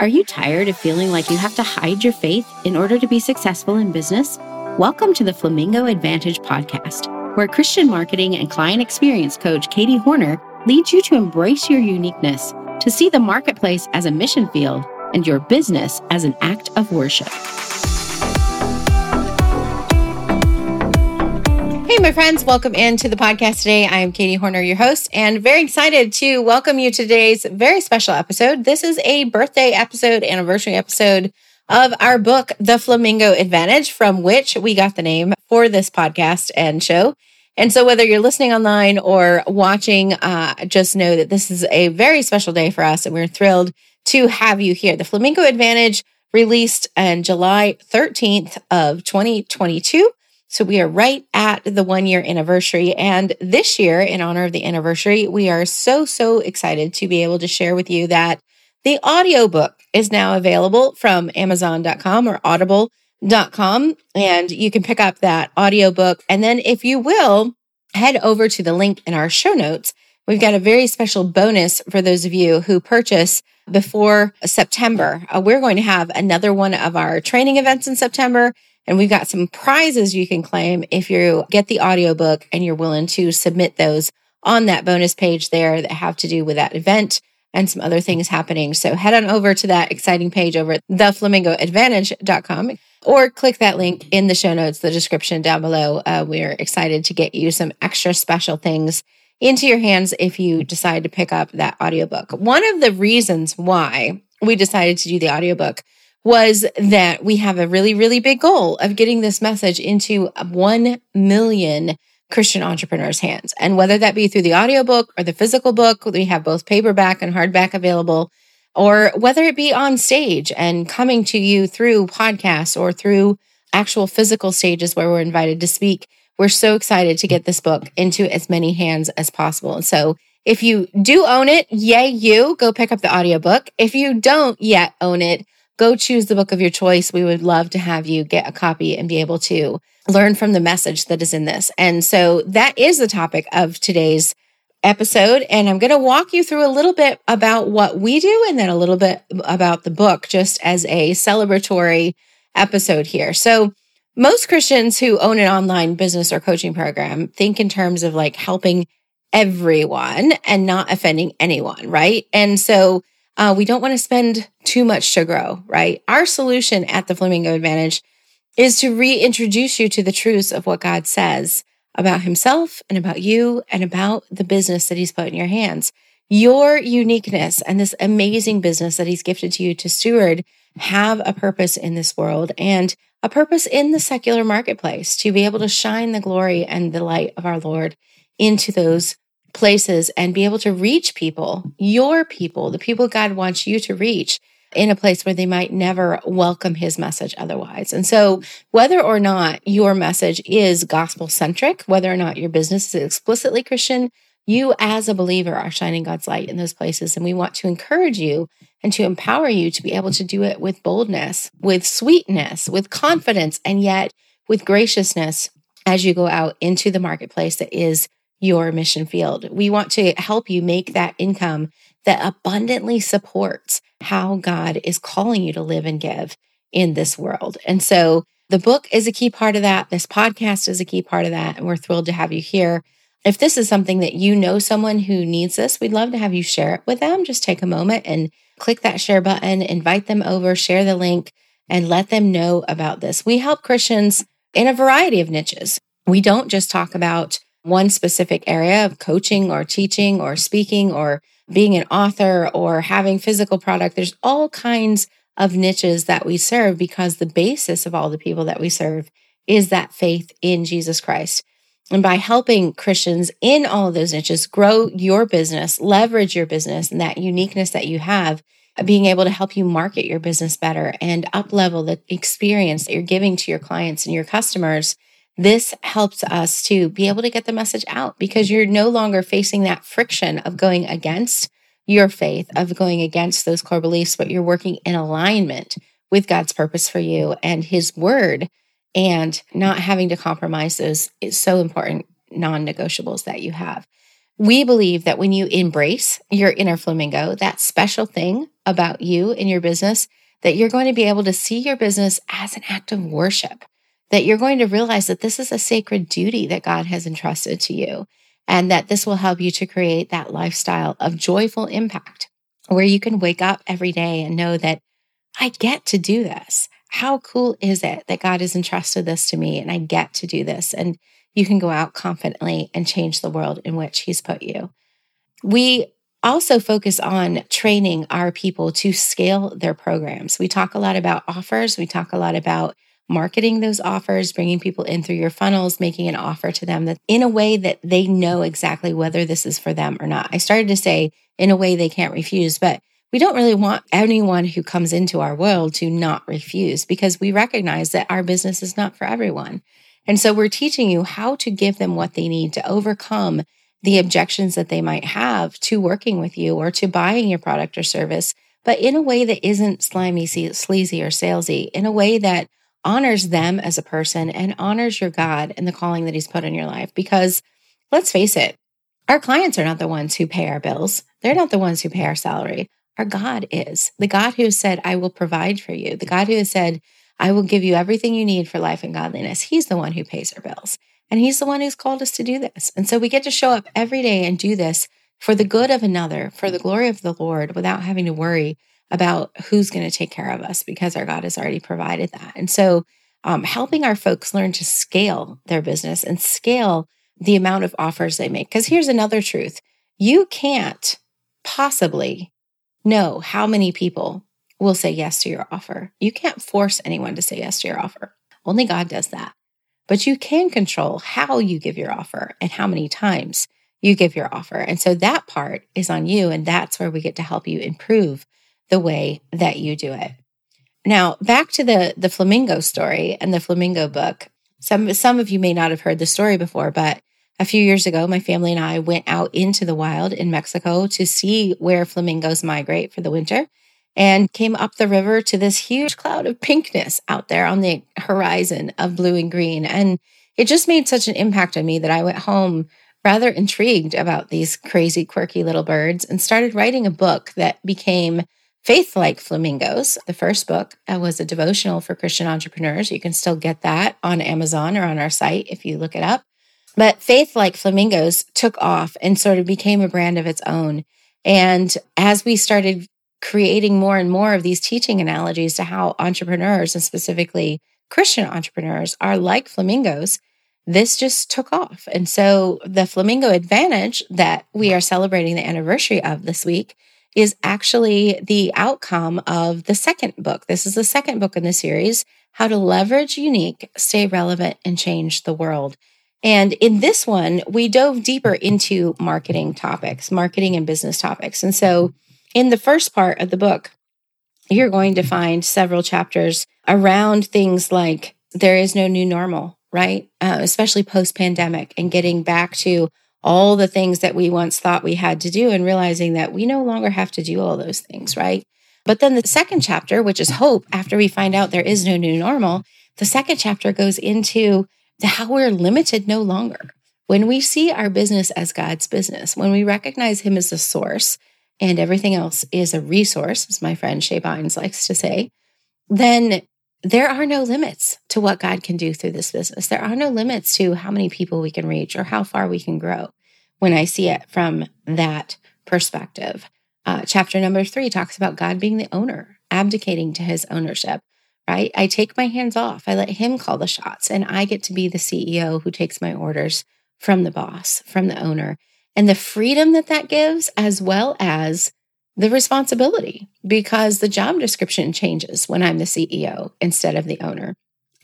Are you tired of feeling like you have to hide your faith in order to be successful in business? Welcome to the Flamingo Advantage podcast, where Christian marketing and client experience coach Katie Hornor leads you to embrace your uniqueness, to see the marketplace as a mission field and your business as an act of worship. My friends, welcome into the podcast today. I am Katie Hornor, your host, and very excited to welcome you to today's very special episode. This is a birthday episode, anniversary episode of our book, The Flamingo Advantage, from which we got the name for this podcast and show. And so, whether you're listening online or watching, uh, just know that this is a very special day for us, and we're thrilled to have you here. The Flamingo Advantage released on July 13th of 2022. So we are right at the one year anniversary. And this year, in honor of the anniversary, we are so, so excited to be able to share with you that the audiobook is now available from Amazon.com or Audible.com. And you can pick up that audiobook. And then if you will, head over to the link in our show notes. We've got a very special bonus for those of you who purchase before September. Uh, we're going to have another one of our training events in September. And we've got some prizes you can claim if you get the audiobook and you're willing to submit those on that bonus page there that have to do with that event and some other things happening. So head on over to that exciting page over at theflamingoadvantage.com or click that link in the show notes, the description down below. Uh, we're excited to get you some extra special things into your hands if you decide to pick up that audiobook. One of the reasons why we decided to do the audiobook was that we have a really, really big goal of getting this message into 1 million Christian entrepreneurs' hands. And whether that be through the audiobook or the physical book, we have both paperback and hardback available, or whether it be on stage and coming to you through podcasts or through actual physical stages where we're invited to speak. We're so excited to get this book into as many hands as possible. And so if you do own it, yay, you go pick up the audiobook. If you don't yet own it, go choose the book of your choice. We would love to have you get a copy and be able to learn from the message that is in this. And so that is the topic of today's episode. And I'm going to walk you through a little bit about what we do and then a little bit about the book just as a celebratory episode here. So, most Christians who own an online business or coaching program think in terms of like helping everyone and not offending anyone, right? And so uh, we don't want to spend too much to grow, right? Our solution at the Flamingo Advantage is to reintroduce you to the truths of what God says about Himself and about you and about the business that He's put in your hands. Your uniqueness and this amazing business that He's gifted to you to steward have a purpose in this world and a purpose in the secular marketplace to be able to shine the glory and the light of our Lord into those places and be able to reach people, your people, the people God wants you to reach in a place where they might never welcome his message otherwise. And so, whether or not your message is gospel centric, whether or not your business is explicitly Christian, you as a believer are shining God's light in those places. And we want to encourage you and to empower you to be able to do it with boldness, with sweetness, with confidence, and yet with graciousness as you go out into the marketplace that is your mission field. We want to help you make that income that abundantly supports how God is calling you to live and give in this world. And so the book is a key part of that. This podcast is a key part of that. And we're thrilled to have you here. If this is something that you know someone who needs this, we'd love to have you share it with them. Just take a moment and click that share button, invite them over, share the link, and let them know about this. We help Christians in a variety of niches. We don't just talk about one specific area of coaching or teaching or speaking or being an author or having physical product. There's all kinds of niches that we serve because the basis of all the people that we serve is that faith in Jesus Christ. And by helping Christians in all of those niches grow your business, leverage your business and that uniqueness that you have, being able to help you market your business better and up level the experience that you're giving to your clients and your customers this helps us to be able to get the message out because you're no longer facing that friction of going against your faith, of going against those core beliefs, but you're working in alignment with God's purpose for you and His word and not having to compromise those is so important non negotiables that you have. We believe that when you embrace your inner flamingo, that special thing about you and your business, that you're going to be able to see your business as an act of worship, that you're going to realize that this is a sacred duty that God has entrusted to you, and that this will help you to create that lifestyle of joyful impact where you can wake up every day and know that I get to do this. How cool is it that God has entrusted this to me and I get to do this? And you can go out confidently and change the world in which He's put you. We also focus on training our people to scale their programs. We talk a lot about offers, we talk a lot about marketing those offers, bringing people in through your funnels, making an offer to them that in a way that they know exactly whether this is for them or not. I started to say in a way they can't refuse, but we don't really want anyone who comes into our world to not refuse because we recognize that our business is not for everyone. And so we're teaching you how to give them what they need to overcome the objections that they might have to working with you or to buying your product or service, but in a way that isn't slimy, sleazy, or salesy, in a way that honors them as a person and honors your God and the calling that He's put in your life. Because let's face it, our clients are not the ones who pay our bills, they're not the ones who pay our salary. Our God is the God who said, I will provide for you, the God who has said, I will give you everything you need for life and godliness. He's the one who pays our bills. And He's the one who's called us to do this. And so we get to show up every day and do this for the good of another, for the glory of the Lord, without having to worry about who's going to take care of us because our God has already provided that. And so, um, helping our folks learn to scale their business and scale the amount of offers they make. Because here's another truth you can't possibly know how many people will say yes to your offer. You can't force anyone to say yes to your offer. Only God does that. But you can control how you give your offer and how many times you give your offer. And so that part is on you. And that's where we get to help you improve the way that you do it. Now, back to the, the flamingo story and the flamingo book. Some, some of you may not have heard the story before, but a few years ago, my family and I went out into the wild in Mexico to see where flamingos migrate for the winter and came up the river to this huge cloud of pinkness out there on the horizon of blue and green. And it just made such an impact on me that I went home rather intrigued about these crazy, quirky little birds and started writing a book that became Faith Like Flamingos. The first book uh, was a devotional for Christian entrepreneurs. You can still get that on Amazon or on our site if you look it up. But Faith Like Flamingos took off and sort of became a brand of its own. And as we started creating more and more of these teaching analogies to how entrepreneurs and specifically Christian entrepreneurs are like flamingos, this just took off. And so the Flamingo Advantage that we are celebrating the anniversary of this week is actually the outcome of the second book. This is the second book in the series, How to Leverage Unique, Stay Relevant, and Change the World. And in this one, we dove deeper into marketing topics, marketing and business topics. And so in the first part of the book, you're going to find several chapters around things like there is no new normal, right? Uh, especially post pandemic and getting back to all the things that we once thought we had to do and realizing that we no longer have to do all those things, right? But then the second chapter, which is hope, after we find out there is no new normal, the second chapter goes into how we're limited no longer. When we see our business as God's business, when we recognize Him as the source and everything else is a resource, as my friend Shae Bynes likes to say, then there are no limits to what God can do through this business. There are no limits to how many people we can reach or how far we can grow when I see it from that perspective. Uh, chapter number three talks about God being the owner, abdicating to his ownership, right? I take my hands off, I let him call the shots, and I get to be the CEO who takes my orders from the boss, from the owner. And the freedom that that gives, as well as the responsibility because the job description changes when I'm the CEO instead of the owner.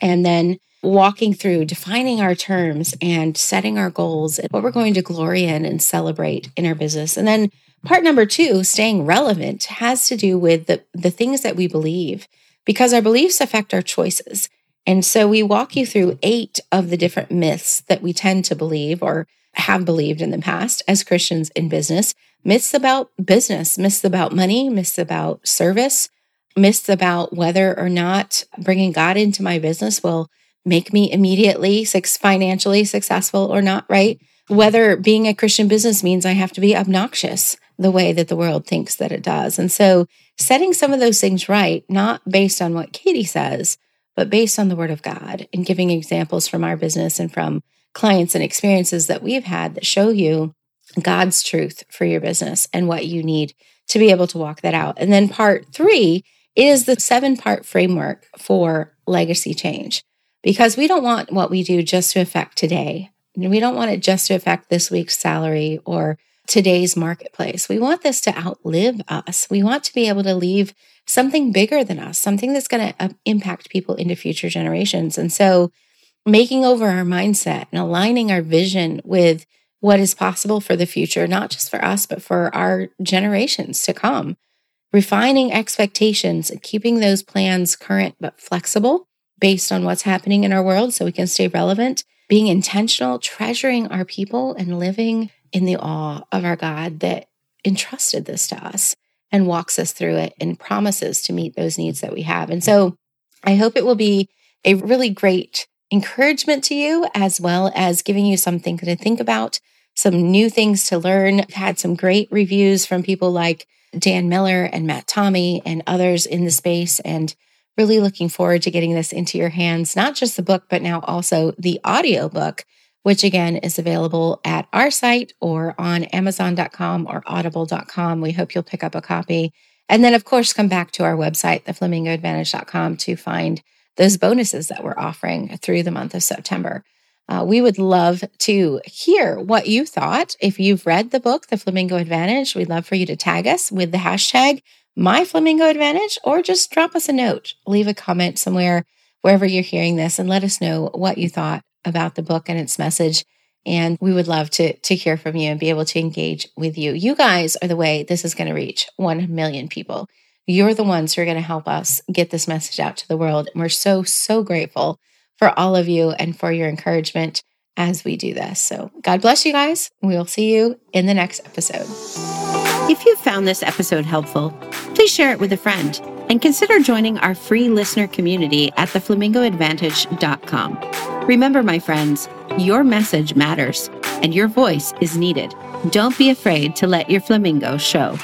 And then walking through defining our terms and setting our goals and what we're going to glory in and celebrate in our business. And then part number two, staying relevant, has to do with the, the things that we believe because our beliefs affect our choices. And so we walk you through eight of the different myths that we tend to believe or have believed in the past as Christians in business myths about business, myths about money, myths about service, myths about whether or not bringing God into my business will make me immediately financially successful or not, right? whether being a Christian business means I have to be obnoxious the way that the world thinks that it does. And so setting some of those things right, not based on what Katie says, but based on the word of God and giving examples from our business and from clients and experiences that we've had that show you God's truth for your business and what you need to be able to walk that out. And then part three is the seven part framework for legacy change because we don't want what we do just to affect today. We don't want it just to affect this week's salary or today's marketplace. We want this to outlive us. We want to be able to leave something bigger than us, something that's going to uh, impact people into future generations. And so, making over our mindset and aligning our vision with what is possible for the future, not just for us, but for our generations to come. Refining expectations and keeping those plans current but flexible based on what's happening in our world so we can stay relevant. Being intentional, treasuring our people, and living in the awe of our God that entrusted this to us and walks us through it and promises to meet those needs that we have. And so I hope it will be a really great encouragement to you, as well as giving you something to think about, some new things to learn. I've had some great reviews from people like Dan Miller and Matt Tommey and others in the space. And really looking forward to getting this into your hands, not just the book, but now also the audio book, which again is available at our site or on Amazon.com or audible.com. We hope you'll pick up a copy. And then, of course, come back to our website, theflamingoadvantage.com, to find those bonuses that we're offering through the month of September. Uh, we would love to hear what you thought. If you've read the book, The Flamingo Advantage, we'd love for you to tag us with the hashtag My Flamingo Advantage or just drop us a note, leave a comment somewhere, wherever you're hearing this, and let us know what you thought about the book and its message. And we would love to, to hear from you and be able to engage with you. You guys are the way this is going to reach 1 million people. You're the ones who are going to help us get this message out to the world. And we're so, so grateful for all of you and for your encouragement as we do this. So, God bless you guys. We'll see you in the next episode. If you found this episode helpful, please share it with a friend and consider joining our free listener community at theflamingoadvantage.com. Remember, my friends, your message matters and your voice is needed. Don't be afraid to let your flamingo show.